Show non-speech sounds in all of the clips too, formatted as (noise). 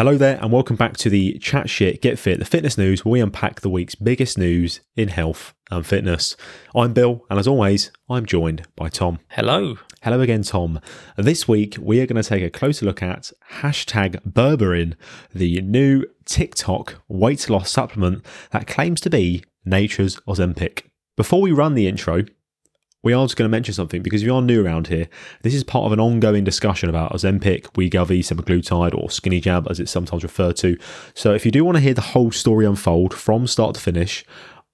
Hello there, and welcome back to the Chat Shit Get Fit, the fitness news where we unpack the week's biggest news in health and fitness. I'm Bill, and as always, I'm joined by Tom. Hello. Hello again, Tom. This week, we are going to take a closer look at hashtag Berberine, the new TikTok weight loss supplement that claims to be nature's Ozempic. Before we run the intro, we are just going to mention something because if you are new around here, this is part of an ongoing discussion about Ozempic, Wegovy, semaglutide, or Skinny Jab, as it's sometimes referred to. So if you do want to hear the whole story unfold from start to finish,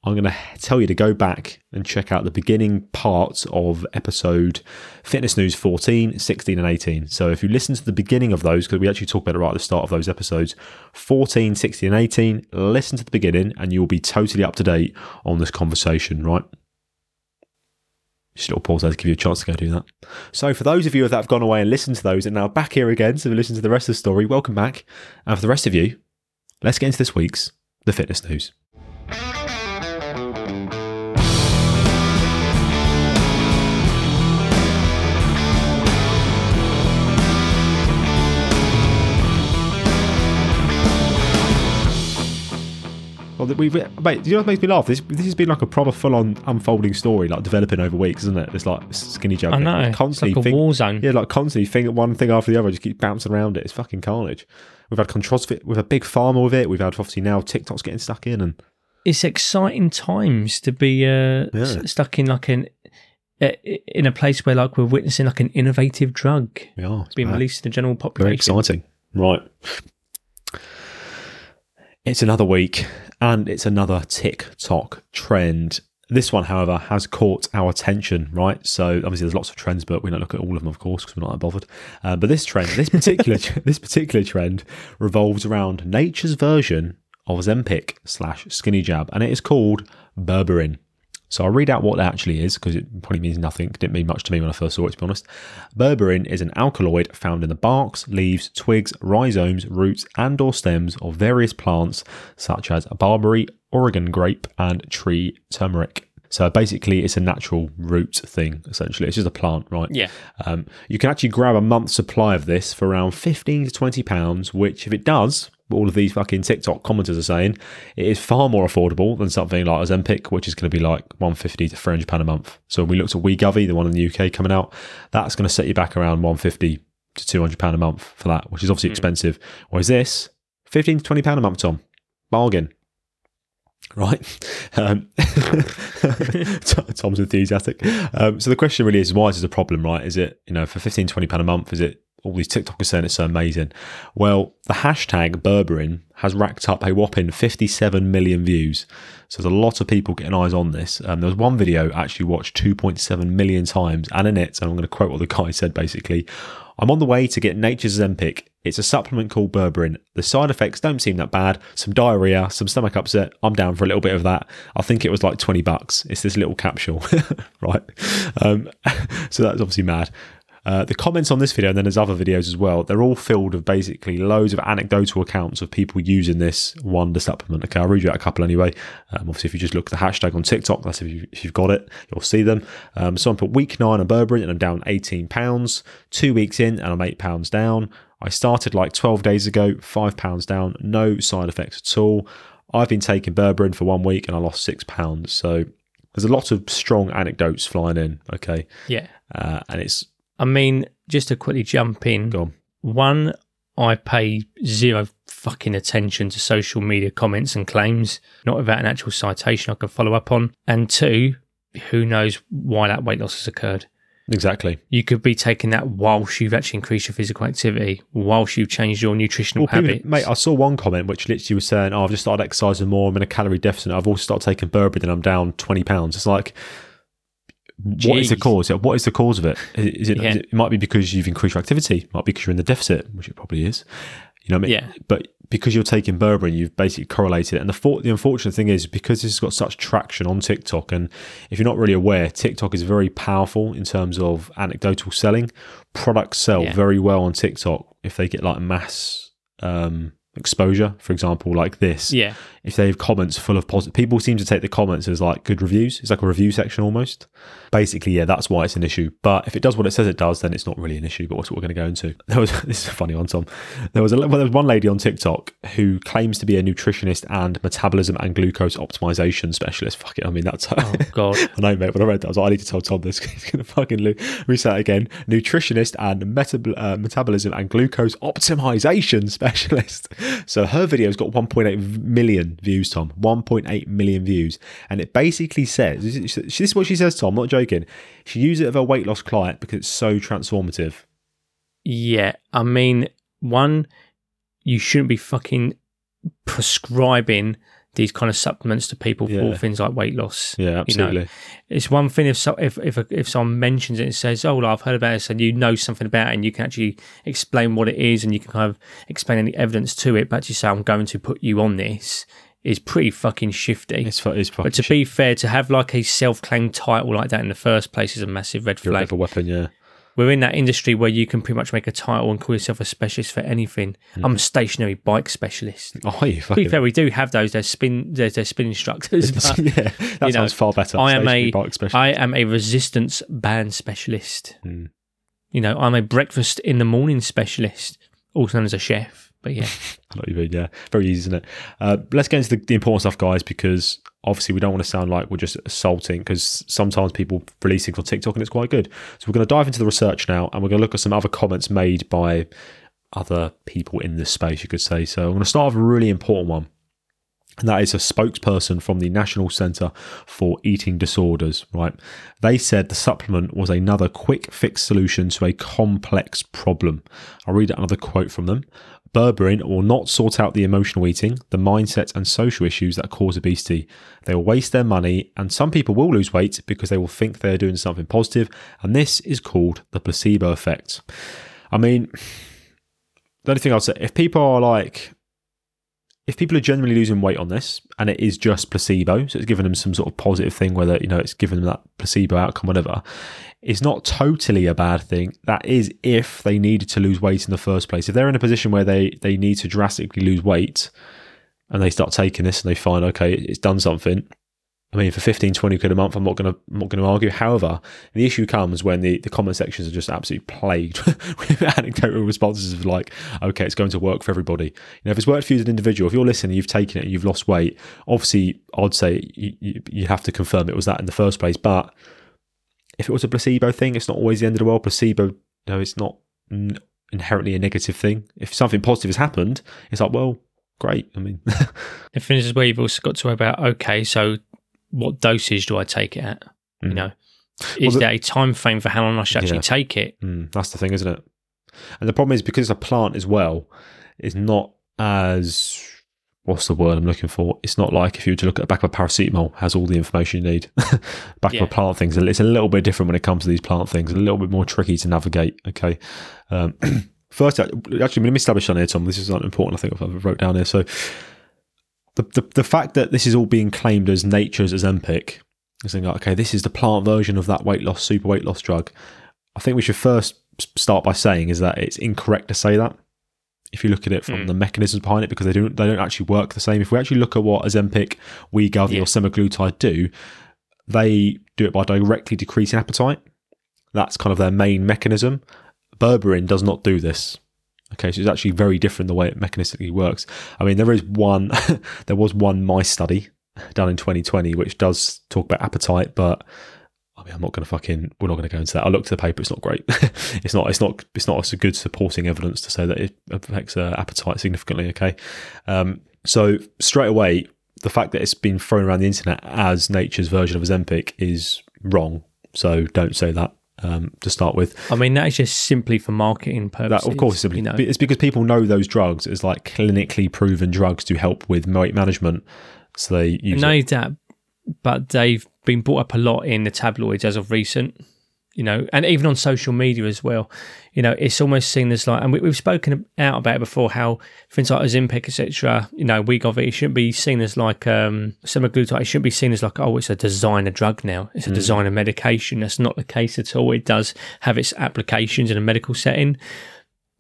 I'm going to tell you to go back and check out the beginning parts of episode Fitness News 14, 16, and 18. So if you listen to the beginning of those, because we actually talk about it right at the start of those episodes, 14, 16, and 18, listen to the beginning and you'll be totally up to date on this conversation, right? Just a little pause there to give you a chance to go do that. So, for those of you that have gone away and listened to those and now back here again to listen to the rest of the story, welcome back. And for the rest of you, let's get into this week's The Fitness News. Well, we've mate. Do you know what makes me laugh? This this has been like a proper full on unfolding story, like developing over weeks, isn't it? It's like skinny jab. I know. Constantly it's like a thing, war zone. Yeah, like constantly thing one thing after the other, just keep bouncing around it. It's fucking carnage. We've had controversy with a big pharma with it. We've had obviously now TikTok's getting stuck in, and it's exciting times to be uh, yeah. stuck in like an uh, in a place where like we're witnessing like an innovative drug yeah, being bad. released to the general population. Very exciting, right? It's another week and it's another TikTok trend. This one, however, has caught our attention, right? So obviously, there's lots of trends, but we don't look at all of them, of course, because we're not that bothered. Uh, but this trend, this particular, (laughs) this particular trend, revolves around nature's version of Zempic slash Skinny Jab, and it is called Berberine. So I'll read out what that actually is because it probably means nothing. It didn't mean much to me when I first saw it, to be honest. Berberine is an alkaloid found in the barks, leaves, twigs, rhizomes, roots, and or stems of various plants such as barberry, Oregon grape, and tree turmeric. So basically, it's a natural root thing. Essentially, it's just a plant, right? Yeah. Um, you can actually grab a month's supply of this for around fifteen to twenty pounds. Which, if it does, all of these fucking TikTok commenters are saying, it is far more affordable than something like Ozempic, which is going to be like 150 to 300 pound a month. So when we looked at Wegovy, the one in the UK coming out, that's going to set you back around 150 to 200 pound a month for that, which is obviously mm. expensive. Whereas this, 15 to 20 pound a month, Tom, bargain. Right, (laughs) um, (laughs) Tom's enthusiastic. Um, so the question really is, why is this a problem? Right? Is it you know for 15, 20 pound a month? Is it all these TikTokers saying it's so amazing. Well, the hashtag Berberine has racked up a whopping 57 million views. So there's a lot of people getting eyes on this. Um, there was one video actually watched 2.7 million times, and in it, and I'm going to quote what the guy said basically. I'm on the way to get Nature's Ozempic. It's a supplement called Berberine. The side effects don't seem that bad. Some diarrhea, some stomach upset. I'm down for a little bit of that. I think it was like 20 bucks. It's this little capsule, (laughs) right? Um, (laughs) so that's obviously mad. Uh, the comments on this video, and then there's other videos as well, they're all filled with basically loads of anecdotal accounts of people using this wonder supplement. Okay, I'll read you out a couple anyway. Um, obviously, if you just look at the hashtag on TikTok, that's if, you, have got it, you'll see them. Um, so I'm put week nine of Berberine and I'm down 18 pounds. Two weeks in and I'm eight pounds down. I started like 12 days ago, five pounds down, no side effects at all. I've been taking Berberine for one week and I lost six pounds. So there's a lot of strong anecdotes flying in. Okay. Yeah. Uh, and it's I mean, just to quickly jump in. Go on. One, I pay zero fucking attention to social media comments and claims, not without an actual citation I can follow up on. And two, who knows why that weight loss has occurred. Exactly. You could be taking that whilst you've actually increased your physical activity, whilst you've changed your nutritional well, habits. Mate, I saw one comment which literally was saying, oh, I've just started exercising more, I'm in a calorie deficit, I've also started taking Berberine and I'm down 20 pounds. It's like, Jeez. What is the cause? What is the cause of it? Is it, yeah. is it, it? might be because you've increased your activity. It might be because you're in the deficit, which it probably is. You know what I mean? Yeah. But because you're taking berberine, you've basically correlated it. And the, for, the unfortunate thing is because this has got such traction on TikTok, and if you're not really aware, TikTok is very powerful in terms of anecdotal selling. Products sell yeah. very well on TikTok if they get like mass um, exposure, for example, like this, Yeah. if they have comments full of positive, people seem to take the comments as like good reviews. It's like a review section almost. Basically, yeah, that's why it's an issue. But if it does what it says it does, then it's not really an issue. But what's what we're going to go into? (laughs) There was this is a funny one, Tom. There was a, well, there was one lady on TikTok who claims to be a nutritionist and metabolism and glucose optimization specialist. Fuck it, I mean that's. Oh God. (laughs) I know, mate. When I read that, I was like, I need to tell Tom this. (laughs) He's going to fucking lo- reset again. Nutritionist and metab- uh, metabolism and glucose optimization specialist. So her video's got 1.8 million views, Tom. 1.8 million views. And it basically says this is- what she says, Tom. I'm not joking. She used it of a weight loss client because it's so transformative. Yeah, I mean, one, you shouldn't be fucking prescribing these kind of supplements to people Yeah. for things like weight loss. Yeah, You know, absolutely. it's one thing if so, if if if someone mentions it and says, "Oh, well, I've heard about this," and you know something about it, and you can actually explain what it is, and you can kind of explain any evidence to it. But to say, "I'm going to put you on this," is pretty fucking shifty. It's, it's fucking but to be fair, to have like a self-claimed title like that in the first place is a massive red You're a bit flag. of a weapon, yeah. We're in that industry where you can pretty much make a title and call yourself a specialist for anything. I'm a stationary bike specialist. (laughs) Oh, you To be fucking. fair, we do have those. They're spin. They're, they're spin instructors. (laughs) but yeah, that you know, sounds far better. I am a bike specialist. I am a resistance band specialist. Hmm. You know, I'm a breakfast in the morning specialist, also known as a chef. But yeah, (laughs) I know you mean, yeah. Very easy, isn't it? Uh, let's get into the, the important stuff, guys, because obviously we don't want to sound like we're just assaulting because sometimes people release things on TikTok and it's quite good. So we're going to dive into the research now and we're going to look at some other comments made by other people in this space, you could say. So I'm going to start with a really important one. And that is a spokesperson from the National Centre for Eating Disorders, right? They said the supplement was another quick fix solution to a complex problem. I'll read another quote from them. Berberine will not sort out the emotional eating, the mindset, and social issues that cause obesity. They will waste their money, and some people will lose weight because they will think they are doing something positive, and this is called the placebo effect. I mean, (sighs) the only thing I'll say, if people are like, if people are generally losing weight on this and it is just placebo, so it's giving them some sort of positive thing, whether you know it's giving them that placebo outcome, whatever, it's not totally a bad thing. That is if they needed to lose weight in the first place. If they're in a position where they they need to drastically lose weight and they start taking this and they find okay, it's done something. I mean, for 15, 20 quid a month, I'm not going to not going to argue. However, the issue comes when the, the comment sections are just absolutely plagued (laughs) with anecdotal responses of like, okay, it's going to work for everybody. You know, if it's worked for you as an individual, if you're listening, you've taken it, you've lost weight. Obviously, I'd say you, you, you have to confirm it was that in the first place. But if it was a placebo thing, it's not always the end of the world. Placebo, no, it's not inherently a negative thing. If something positive has happened, it's like, well, great. I mean, (laughs) thing is where you've also got to worry about. Okay, so what dosage do I take it at? You Mm. know, Well, is the- there a time frame for how long I should actually Yeah. take it? Mm, that's the thing, isn't it? And the problem is because it's a plant as well, it's not as what's the word I'm looking for? It's not like if you were to look at the back of a paracetamol, has all the information you need. (laughs) back Yeah. of a plant things, it's a little bit different when it comes to these plant things, a little bit more tricky to navigate. Okay. Um, (clears throat) first, actually, let me establish on here, Tom. This is important. I think I've wrote down here. So, the, the the fact that this is all being claimed as nature's Ozempic, is saying, like, okay, this is the plant version of that weight loss, super weight loss drug. I think we should first start by saying is that it's incorrect to say that. If you look at it from Mm. the mechanisms behind it, because they don't they don't actually work the same. If we actually look at what Ozempic, Wegovy, Yeah. or semaglutide do, they do it by directly decreasing appetite. That's kind of their main mechanism. Berberine does not do this. Okay, so it's actually very different the way it mechanistically works. I mean, there is one, (laughs) there was one mice study done in 2020 which does talk about appetite, but I mean, I'm not going to fucking, we're not going to go into that. I looked at the paper; it's not great. (laughs) it's not, it's not, it's not a good supporting evidence to say that it affects uh, appetite significantly. Okay, um, so straight away, the fact that it's been thrown around the internet as nature's version of Ozempic is wrong. So don't say that um, to start with. I mean, that is just simply for marketing That, purposes. of course, simply, you know. it's because people know those drugs as like clinically proven drugs to help with weight management. So they use Not it. that, but they've been brought up a lot in the tabloids as of recent, you know, and even on social media as well. You know, it's almost seen as like, and we, we've spoken out about it before, how things like Ozempic, etc., you know, Wegovy, it it shouldn't be seen as like um, semaglutide. It shouldn't be seen as like, oh, it's a designer drug now. It's a designer medication. That's not the case at all. It does have its applications in a medical setting,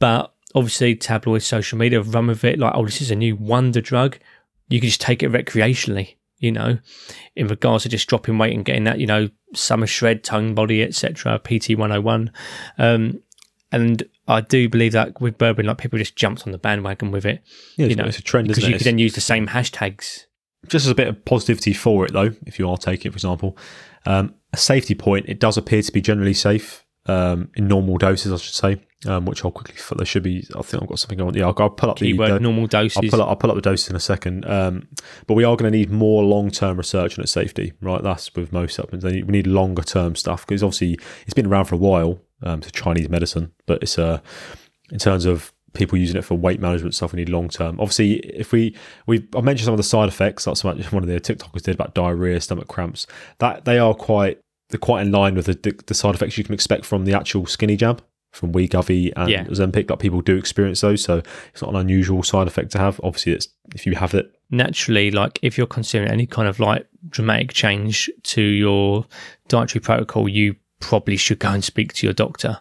but obviously tabloid social media have run with it like, oh, this is a new wonder drug. You can just take it recreationally, you know, in regards to just dropping weight and getting that, you know, summer shred, tongue body, etc. PT 101. Um, and I do believe that with berberine, like people just jumped on the bandwagon with it. Yeah, you it's, know, it's a trend, because isn't you it? could then use the same hashtags. just as a bit of positivity for it, though, if you are taking it, for example, um, a safety point, it does appear to be generally safe um, in normal doses, I should say, um, which I'll quickly, there should be, I think I've got something on. Yeah, I'll, I'll pull up the, Keyword the- normal doses. I'll pull, up, I'll pull up the doses in a second. Um, but we are going to need more long term research on its safety, right? That's with most supplements. Need, we need longer term stuff because obviously it's been around for a while. Um, it's a Chinese medicine, but it's uh, in terms of people using it for weight management stuff, we need long term. Obviously, if we we I mentioned some of the side effects. That's what (laughs) one of the TikTokers did about diarrhea, stomach cramps. That they are quite they're quite in line with the, the side effects you can expect from the actual skinny jab from Wegovy and Yeah. Ozempic. Like people do experience those, so it's not an unusual side effect to have. Obviously, it's if you have it, naturally, like if you're considering any kind of like dramatic change to your dietary protocol, you probably should go and speak to your doctor.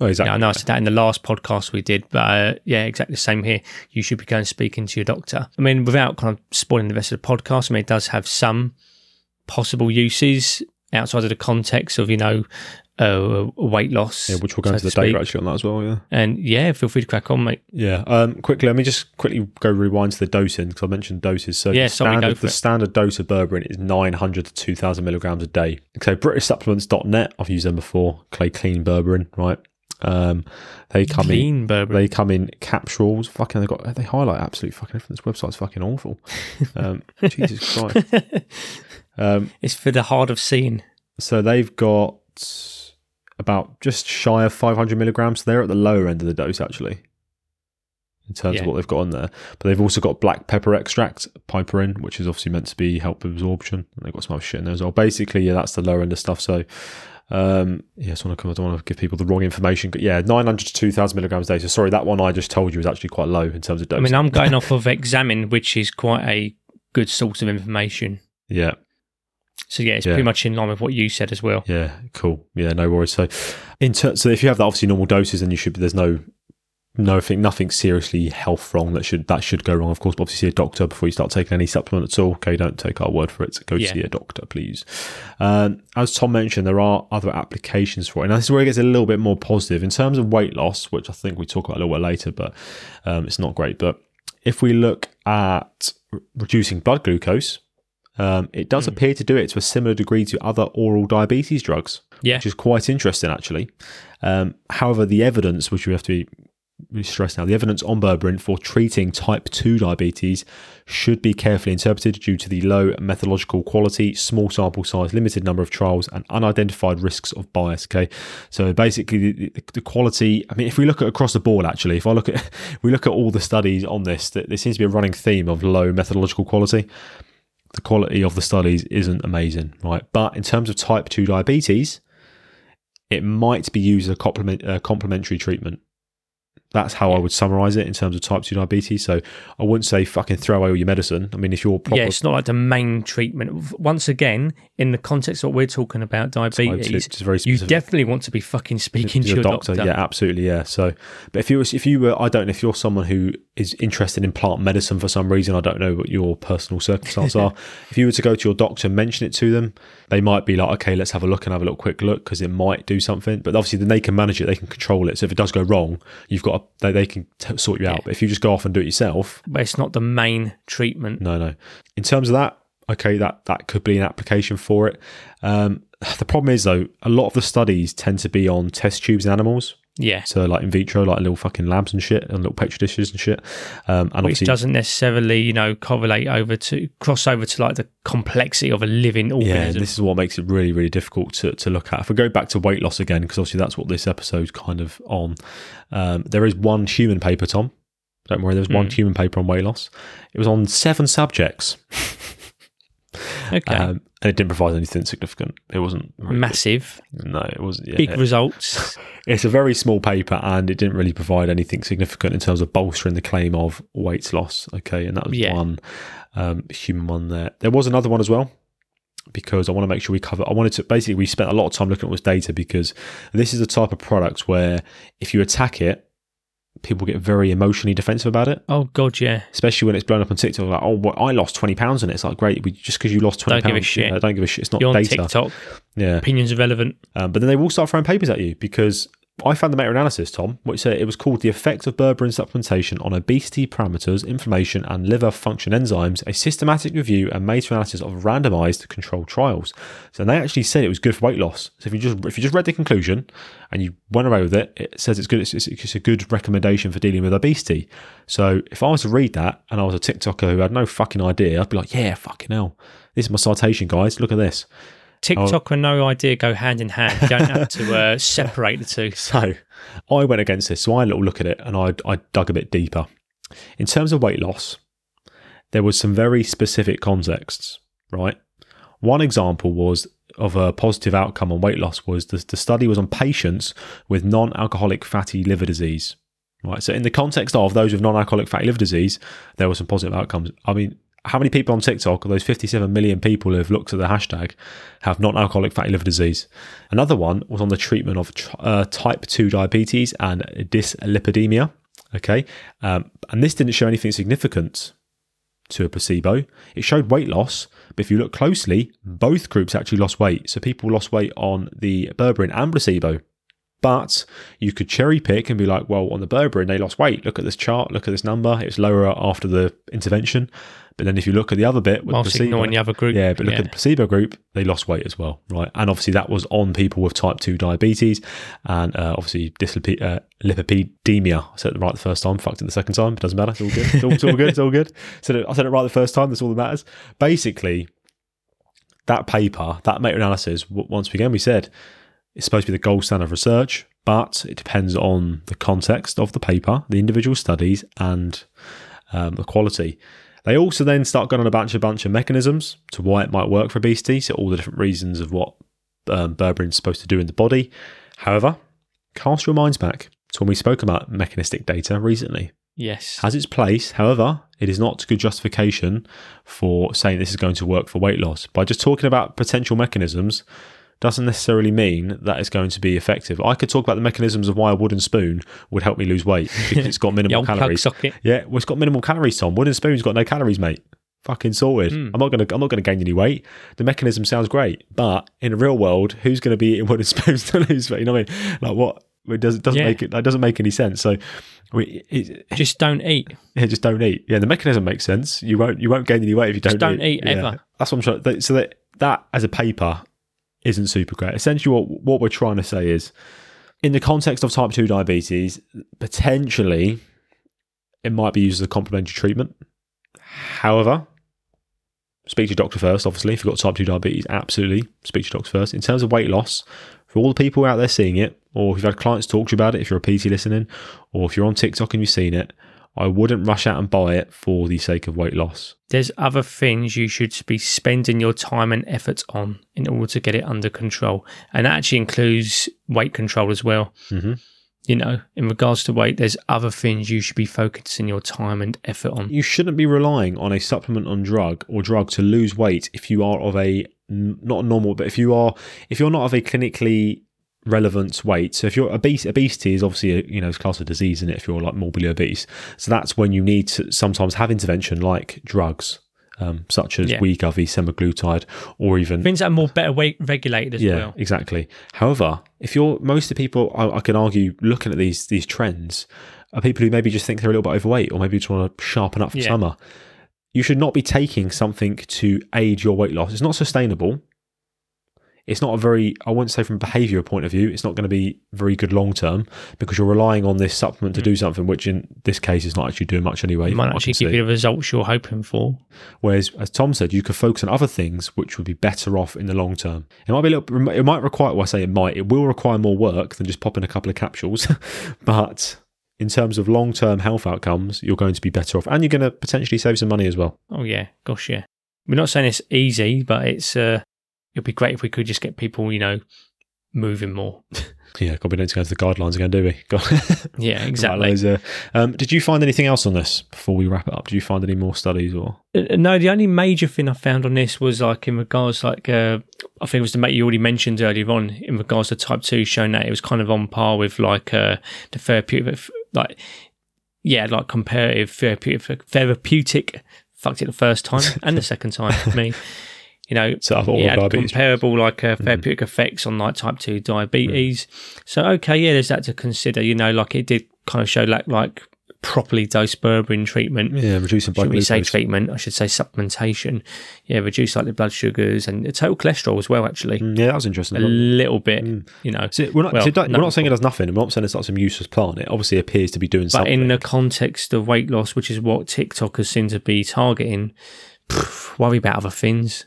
oh, exactly. Yeah, I know I said that in the last podcast we did, but uh, yeah, exactly the same here. You should be going speaking to your doctor. I mean, without kind of spoiling the rest of the podcast, I mean, it does have some possible uses outside of the context of, you know, uh, weight loss. Yeah, which we'll go so into the speak. data actually on that as well. Yeah. And yeah, feel free to crack on, mate. Yeah. Um, quickly, let me just quickly go rewind to the dosing because I mentioned doses. So Yeah, the sorry, standard, the it. standard dose of berberine is 900 to 2,000 milligrams a day. So BritishSupplements.net, I've used them before. Clay Clean Berberine, right? Um, they come in. Clean bourbon. They come in capsules. Fucking, they got they highlight absolutely fucking everything. This website's fucking awful. (laughs) Um, Jesus Christ. (laughs) Um, it's for the hard of seeing. so they've got about just shy of 500 milligrams. They're at the lower end of the dose, actually, in terms Yeah. of what they've got on there. But they've also got black pepper extract, piperine, which is obviously meant to be help with absorption. And they've got some other shit in there as well. Basically, yeah, that's the lower end of stuff. So, um, yeah, so I don't want to give people the wrong information. But yeah, 900 to 2,000 milligrams a day. So sorry, that one I just told you is actually quite low in terms of dose. I mean, I'm going (laughs) off of Examine, which is quite a good source of information. yeah. So yeah, it's Yeah. pretty much in line with what you said as well. Yeah, cool. Yeah, no worries. So, in ter- so if you have that obviously normal doses, then you should. There's no nothing nothing seriously health wrong that should that should go wrong. Of course, but obviously see a doctor before you start taking any supplement at all. Okay, don't take our word for it. Go Yeah. see a doctor, please. Um, as Tom mentioned, there are other applications for it. Now, this is where it gets a little bit more positive in terms of weight loss, which I think we talk about a little bit later, but um, it's not great. But if we look at reducing blood glucose. Um, it does appear to do it to a similar degree to other oral diabetes drugs Yeah. which is quite interesting actually. Um, however, the evidence, which we have to be stressed now, the evidence on berberine for treating type 2 diabetes should be carefully interpreted due to the low methodological quality, small sample size, limited number of trials, and unidentified risks of bias. Okay, so basically the, the, the quality. I mean, if we look at across the board, actually, if I look at (laughs) we look at all the studies on this, that there seems to be a running theme of low methodological quality the quality of the studies isn't amazing, right? But in terms of type 2 diabetes, it might be used as a complement, complementary treatment. That's how I would summarize it in terms of type 2 diabetes. So I wouldn't say fucking throw away all your medicine. I mean, if you're proper Yeah, it's not like the main treatment. Once again, in the context of what we're talking about, diabetes, it's just very you definitely want to be fucking speaking to your doctor. yeah, absolutely, yeah. So, but if you was, if you were, I don't know, if you're someone who is interested in plant medicine for some reason, I don't know what your personal circumstances (laughs) are. If you were to go to your doctor and mention it to them, they might be like, okay, let's have a look and have a little quick look because it might do something. But obviously, then they can manage it, they can control it. So if it does go wrong, you've got they, they can t- sort you out. But if you just go off and do it yourself, But it's not the main treatment. no, no. In terms of that, okay, that that could be an application for it. Um, (sighs) the problem is though, a lot of the studies tend to be on test tubes in animals. Yeah. So like in vitro, like little fucking labs and shit, and little petri dishes and shit. Um, and Which doesn't necessarily, you know, correlate over to cross over to like the complexity of a living organism. yeah, this is what makes it really, really difficult to, to look at. If we go back to weight loss again, because obviously that's what this episode's kind of on. Um, there is one human paper, Tom. Don't worry, there's one Mm. human paper on weight loss. It was on seven subjects, (laughs) okay. um, and it didn't provide anything significant. It wasn't really- Massive, No, it wasn't. Yeah, big results. (laughs) It's a very small paper and it didn't really provide anything significant in terms of bolstering the claim of weight loss. Okay, and that was Yeah. one um, human one there. There was another one as well because I want to make sure we cover. I wanted to basically we spent a lot of time looking at this data because this is a type of product where if you attack it, people get very emotionally defensive about it, Oh God, yeah. especially when it's blown up on TikTok. Like, oh, well, I lost twenty pounds on it. It's like great, we, just because you lost twenty Don't give a pounds, shit. yeah, don't give a shit. It's not You're on data. TikTok. Yeah, Opinions irrelevant. um, but then they will start throwing papers at you because I found the meta-analysis, Tom, which said, it was called The Effect of Berberine Supplementation on Obesity Parameters, Inflammation and Liver Function Enzymes, a systematic review and meta-analysis of randomized controlled trials. So they actually said it was good for weight loss. So if you just if you just read the conclusion and you went away with it, it says it's good. It's, it's, it's a good recommendation for dealing with obesity. So if I was to read that and I was a TikToker who had no fucking idea, I'd be like, yeah, fucking hell. This is my citation, guys. Look at this. TikTok and no idea go hand in hand. You don't have to uh, (laughs) separate the two. So I went against this. So I had a little look at it and I, I dug a bit deeper. In terms of weight loss, there was some very specific contexts, right? One example was of a positive outcome on weight loss was the, the study was on patients with non-alcoholic fatty liver disease. Right. So in the context of those with non-alcoholic fatty liver disease, there were some positive outcomes. I mean, how many people on TikTok, those 57 million people who have looked at the hashtag, have non-alcoholic fatty liver disease? Another one was on the treatment of uh, type 2 diabetes and dyslipidemia. Okay. Um, and this didn't show anything significant to a placebo. It showed weight loss, but if you look closely, both groups actually lost weight. So people lost weight on the berberine and placebo. But you could cherry pick and be like, well, on the berberine, they lost weight. Look at this chart. Look at this number. It was lower after the intervention. But then if you look at the other bit with Whilst placebo, ignoring the other group. yeah, but look at the placebo group, they lost weight as well, right? And obviously that was on people with type 2 diabetes and uh, obviously dyslipidemia. Uh. I said it right the first time, fucked it the second time. It doesn't matter. It's all good. It's all, it's all good. It's all good. Said it, I said it right the first time. That's all that matters. Basically, that paper, that meta-analysis, once again, we said it's supposed to be the gold standard of research, but it depends on the context of the paper, the individual studies, and um, the quality. They also then start going on a bunch of bunch of mechanisms to why it might work for obesity, so all the different reasons of what um, berberine is supposed to do in the body. However, cast your minds back to when we spoke about mechanistic data recently. Yes. Has its place, however, it is not good justification for saying this is going to work for weight loss. By just talking about potential mechanisms doesn't necessarily mean that it's going to be effective. I could talk about the mechanisms of why a wooden spoon would help me lose weight because (laughs) it's got minimal calories. Yeah, well, it's got minimal calories, Tom. Wooden spoon's got no calories, mate. Fucking sorted. Hmm. I'm not gonna. I'm not gonna gain any weight. The mechanism sounds great, but in the real world, who's gonna be eating (laughs) wooden spoons to lose weight? You know what I mean? Like what? It doesn't doesn't Yeah. make it. That doesn't make any sense. So, we it, Just don't eat. yeah, just don't eat. Yeah, the mechanism makes sense. You won't you won't gain any weight if you don't. Just don't eat Yeah. ever. That's what I'm trying. So that that as a paper isn't super great. Essentially, what what we're trying to say is, in the context of type two diabetes, potentially it might be used as a complementary treatment. However, speak to your doctor first. Obviously, if you've got type two diabetes, absolutely speak to your doctor first. In terms of weight loss, for all the people out there seeing it, or if you've had clients talk to you about it, if you're a PT listening, or if you're on TikTok and you've seen it, I wouldn't rush out and buy it for the sake of weight loss. There's other things you should be spending your time and effort on in order to get it under control. And that actually includes weight control as well. hmm You know, in regards to weight, there's other things you should be focusing your time and effort on. You shouldn't be relying on a supplement on drug or drug to lose weight if you are of a not normal, but if you are if you're not of a clinically relevant weight. So if you're obese, obesity is obviously a you know it's class of disease in it. If you're like morbidly obese, so that's when you need to sometimes have intervention like drugs, um, such as Yeah. Wegovy, semaglutide, or even Things that are more better weight regulated as yeah, well. exactly. However, if you're most of the people, I, I can argue, looking at these these trends, are people who maybe just think they're a little bit overweight, or maybe just want to sharpen up for Yeah. summer. You should not be taking something to aid your weight loss. It's not sustainable. It's not a very, I wouldn't say from a behavioural point of view, it's not going to be very good long term because you're relying on this supplement to do something, which in this case is not actually doing much anyway. It might actually give you the results you're hoping for. Whereas, as Tom said, you could focus on other things which would be better off in the long term. It might be a little. It might require. Well, I say it might. It will require more work than just popping a couple of capsules. (laughs) but in terms of long term health outcomes, you're going to be better off, and you're going to potentially save some money as well. Oh yeah, gosh yeah. We're not saying it's easy, but it's uh, it'd be great if we could just get people, you know, moving more. (laughs) Yeah, God, we don't to go to the guidelines again, do we? (laughs) God. Yeah, (laughs) exactly. of- um, did you find anything else on this before we wrap it up? Did you find any more studies or? Uh, No, the only major thing I found on this was like in regards, like uh, I think it was the mate you already mentioned earlier on in regards to type two, showing that it was kind of on par with like uh, the therapeutic, like yeah, like comparative therapeutic, therapeutic fucked it the first time and the second time for me. You know, So I've all it had diabetes. comparable like uh, therapeutic effects on like type two diabetes. So okay, yeah, there's that to consider. You know, like it did kind of show like like properly dosed berberine treatment. yeah, reducing blood we say treatment? I should say supplementation. Yeah, reduce like the blood sugars and the total cholesterol as well. Actually, Mm, Yeah, that was interesting. a little bit. You know, So we're not, Well, so we're not saying it does nothing. We're not saying it's not some useless plant. It obviously appears to be doing something. But something. in the context of weight loss, which is what TikTokers seem to be targeting, pff, worry about other things.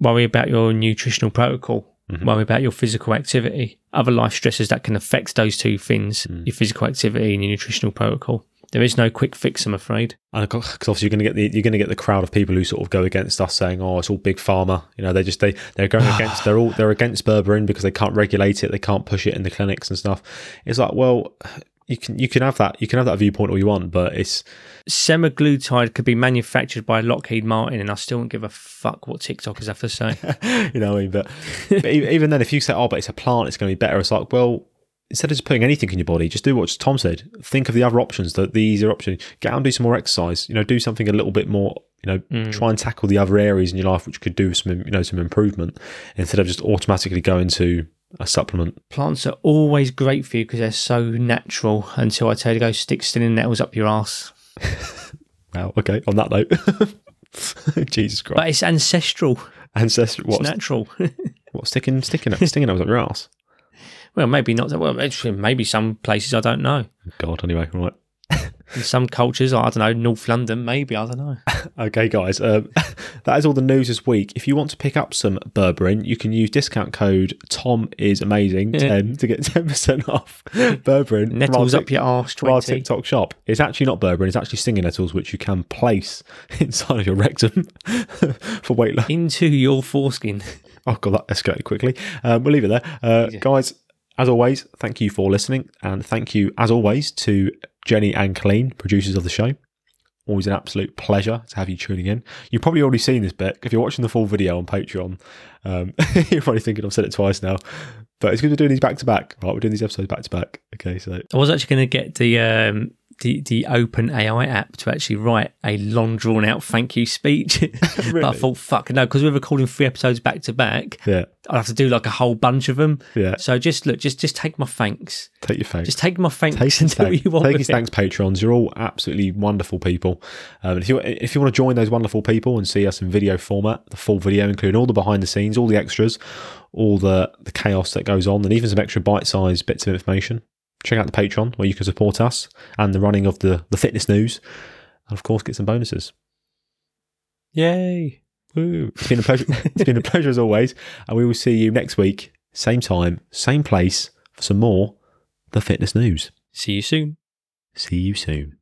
Worry about your nutritional protocol. Mm-hmm. Worry about your physical activity. Other life stresses that can affect those two things Mm. your physical activity and your nutritional protocol. There is no quick fix, I'm afraid. because obviously you're going to get the you're going to get the crowd of people who sort of go against us saying, "Oh, it's all big pharma." You know, they just they they're going (sighs) against they're all they're against berberine because they can't regulate it, they can't push it in the clinics and stuff. It's like, well, you can you can have that you can have that viewpoint all you want, but it's Semaglutide could be manufactured by Lockheed Martin, and I still don't give a fuck what TikTokers have to say. (laughs) you know, what I mean, but, but even then, if you say, "Oh, but it's a plant, it's going to be better," it's like, well. Instead of just putting anything in your body, just do what Tom said. Think of the other options, the, the easier option. Get out and do some more exercise. You know, do something a little bit more. You know, mm. try and tackle the other areas in your life which could do some, you know, some improvement instead of just automatically going to a supplement. Plants are always great for you because they're so natural until I tell you to go stick stinging nettles up your ass. (laughs) Wow. Okay. On that note, (laughs) Jesus Christ. But it's ancestral. Ancestral. It's What? natural. (laughs) What? Sticking, sticking, stinging nose up your ass. well, maybe not. Well, actually, maybe some places I don't know. God. Anyway, right. In some cultures, I don't know, North London, maybe I don't know. (laughs) Okay, guys, um, (laughs) that is all the news this week. If you want to pick up some berberine, you can use discount code Tom is amazing ten to get (laughs) ten percent off berberine. from our Nettles up your arse, from our. TikTok shop. It's actually not berberine; it's actually stinging nettles, which you can place inside of your rectum for weight loss. Into your foreskin. Oh god, that escalated quickly. Um, we'll leave it there, uh, guys. As always, thank you for listening, and thank you, as always, to Jenny and Colleen, producers of the show. Always an absolute pleasure to have you tuning in. You've probably already seen this bit. If you're watching the full video on Patreon, um, (laughs) you're probably thinking I've said it twice now. But it's good to do these back to back. Right, we're doing these episodes back to back. Okay, so I was actually going to get the um, the the Open AI app to actually write a long drawn out thank you speech, (laughs) (laughs) but I thought fuck no because we're recording three episodes back to back. yeah, I'd have to do like a whole bunch of them. yeah. So just look, just just take my thanks. Take your thanks. Just take my thanks Take and his do what thanks, you want. take his it. thanks, patrons. You're all absolutely wonderful people. Um, if you if you want to join those wonderful people and see us in video format, the full video, including all the behind the scenes, all the extras, all the the chaos that goes on, and even some extra bite sized bits of information, check out the Patreon where you can support us and the running of the the fitness news, and of course get some bonuses. Yay! Woo. It's been a pleasure. (laughs) it's been a pleasure as always, and we will see you next week, same time, same place for some more the fitness news. See you soon. See you soon.